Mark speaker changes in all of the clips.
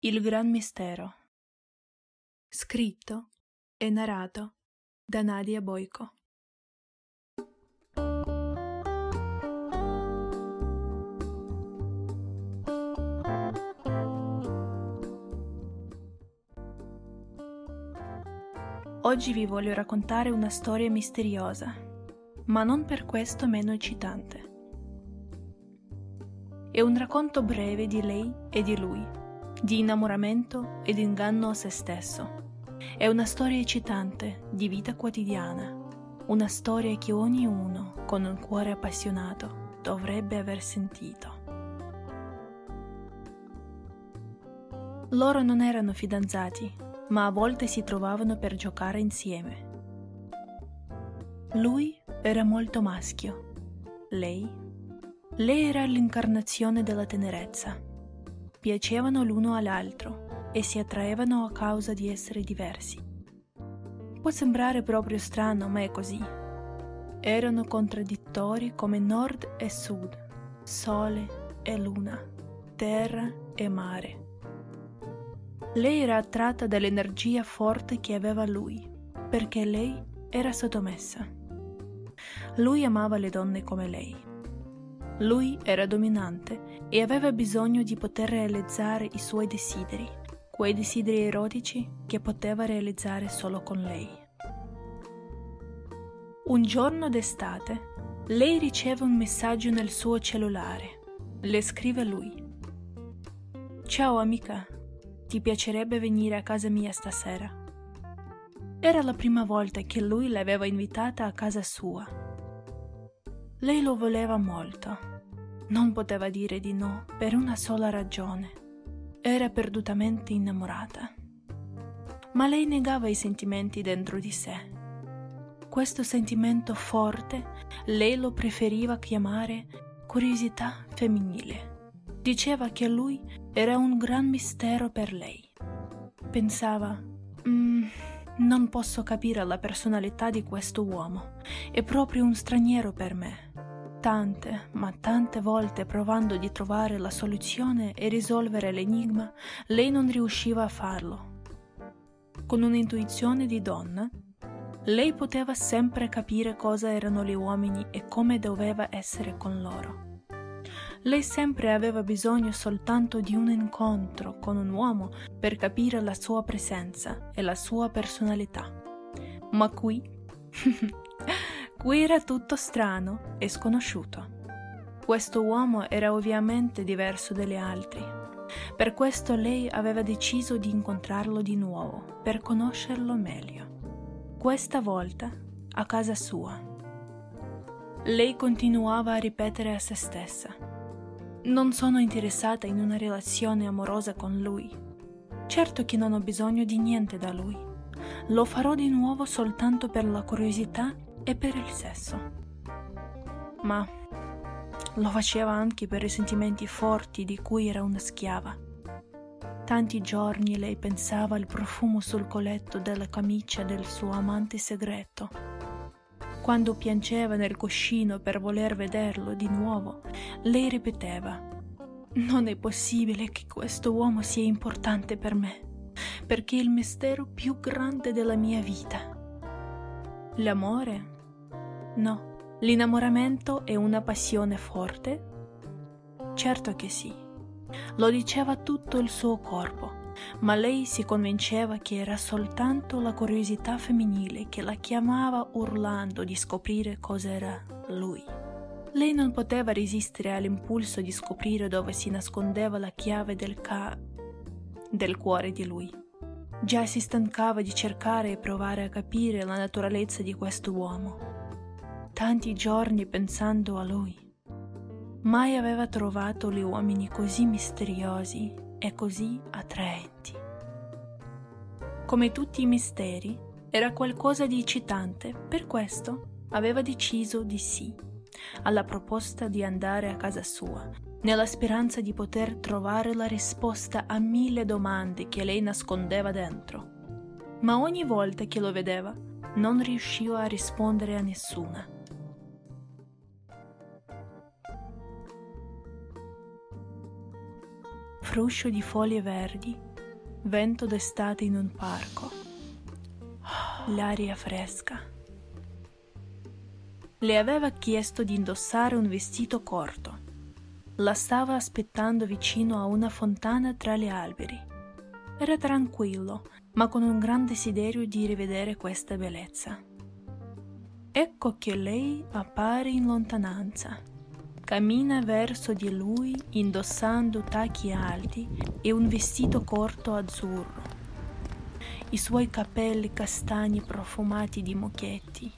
Speaker 1: Il Gran Mistero. Scritto e narrato da Nadia Boico. Oggi vi voglio raccontare una storia misteriosa, ma non per questo meno eccitante. È un racconto breve di lei e di lui di innamoramento ed inganno a se stesso. È una storia eccitante di vita quotidiana, una storia che ognuno con un cuore appassionato dovrebbe aver sentito. Loro non erano fidanzati, ma a volte si trovavano per giocare insieme. Lui era molto maschio, lei? Lei era l'incarnazione della tenerezza piacevano l'uno all'altro e si attraevano a causa di essere diversi. Può sembrare proprio strano, ma è così. Erano contraddittori come nord e sud, sole e luna, terra e mare. Lei era attratta dall'energia forte che aveva lui, perché lei era sottomessa. Lui amava le donne come lei lui era dominante e aveva bisogno di poter realizzare i suoi desideri, quei desideri erotici che poteva realizzare solo con lei. Un giorno d'estate, lei riceve un messaggio nel suo cellulare. Le scrive lui. Ciao amica, ti piacerebbe venire a casa mia stasera? Era la prima volta che lui l'aveva invitata a casa sua. Lei lo voleva molto non poteva dire di no per una sola ragione. Era perdutamente innamorata. Ma lei negava i sentimenti dentro di sé. Questo sentimento forte lei lo preferiva chiamare curiosità femminile. Diceva che lui era un gran mistero per lei. Pensava, mm, non posso capire la personalità di questo uomo, è proprio un straniero per me. Tante, ma tante volte provando di trovare la soluzione e risolvere l'enigma, lei non riusciva a farlo. Con un'intuizione di donna, lei poteva sempre capire cosa erano gli uomini e come doveva essere con loro. Lei sempre aveva bisogno soltanto di un incontro con un uomo per capire la sua presenza e la sua personalità. Ma qui Qui era tutto strano e sconosciuto. Questo uomo era ovviamente diverso dagli altri. Per questo lei aveva deciso di incontrarlo di nuovo, per conoscerlo meglio. Questa volta a casa sua. Lei continuava a ripetere a se stessa. Non sono interessata in una relazione amorosa con lui. Certo che non ho bisogno di niente da lui. Lo farò di nuovo soltanto per la curiosità e per il sesso. Ma lo faceva anche per i sentimenti forti di cui era una schiava. Tanti giorni lei pensava al profumo sul colletto della camicia del suo amante segreto. Quando piangeva nel cuscino per voler vederlo di nuovo, lei ripeteva Non è possibile che questo uomo sia importante per me, perché è il mistero più grande della mia vita. L'amore No, l'innamoramento è una passione forte? Certo che sì. Lo diceva tutto il suo corpo, ma lei si convinceva che era soltanto la curiosità femminile che la chiamava urlando di scoprire cos'era lui. Lei non poteva resistere all'impulso di scoprire dove si nascondeva la chiave del ca... del cuore di lui. Già si stancava di cercare e provare a capire la naturalezza di questo uomo tanti giorni pensando a lui. Mai aveva trovato gli uomini così misteriosi e così attraenti. Come tutti i misteri, era qualcosa di eccitante, per questo aveva deciso di sì alla proposta di andare a casa sua, nella speranza di poter trovare la risposta a mille domande che lei nascondeva dentro. Ma ogni volta che lo vedeva, non riusciva a rispondere a nessuna. Fruscio di foglie verdi vento d'estate in un parco, l'aria fresca. Le aveva chiesto di indossare un vestito corto. La stava aspettando vicino a una fontana tra gli alberi. Era tranquillo, ma con un gran desiderio di rivedere questa bellezza. Ecco che lei appare in lontananza. Cammina verso di lui indossando tacchi alti e un vestito corto azzurro. I suoi capelli castani profumati di mochetti.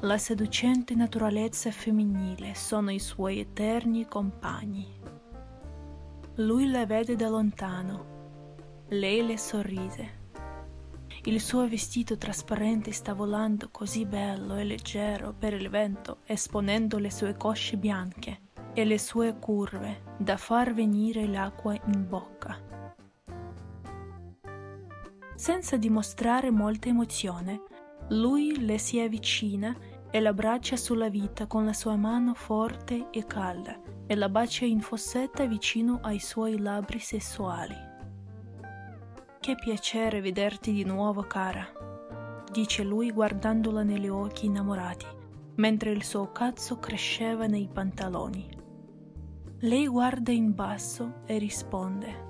Speaker 1: La seducente naturalezza femminile sono i suoi eterni compagni. Lui la vede da lontano lei le sorrise. Il suo vestito trasparente sta volando così bello e leggero per il vento, esponendo le sue cosce bianche e le sue curve da far venire l'acqua in bocca. Senza dimostrare molta emozione, lui le si avvicina e la braccia sulla vita con la sua mano forte e calda e la bacia in fossetta vicino ai suoi labbri sessuali. Che piacere vederti di nuovo, cara, dice lui guardandola negli occhi innamorati, mentre il suo cazzo cresceva nei pantaloni. Lei guarda in basso e risponde,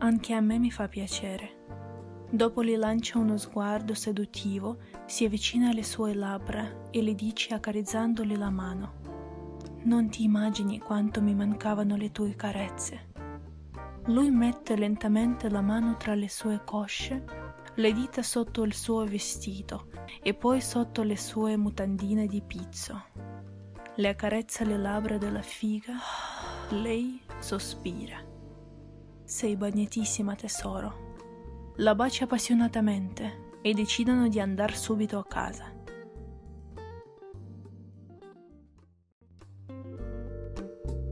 Speaker 1: anche a me mi fa piacere. Dopo gli lancia uno sguardo seduttivo, si avvicina alle sue labbra e le dice accarezzandogli la mano, non ti immagini quanto mi mancavano le tue carezze. Lui mette lentamente la mano tra le sue cosce, le dita sotto il suo vestito e poi sotto le sue mutandine di pizzo. Le accarezza le labbra della figa. Lei sospira. Sei bagnetissima tesoro. La bacia appassionatamente e decidono di andare subito a casa.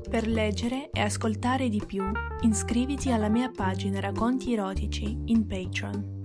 Speaker 1: Per leggere e ascoltare di più, iscriviti alla mia pagina Racconti erotici in Patreon.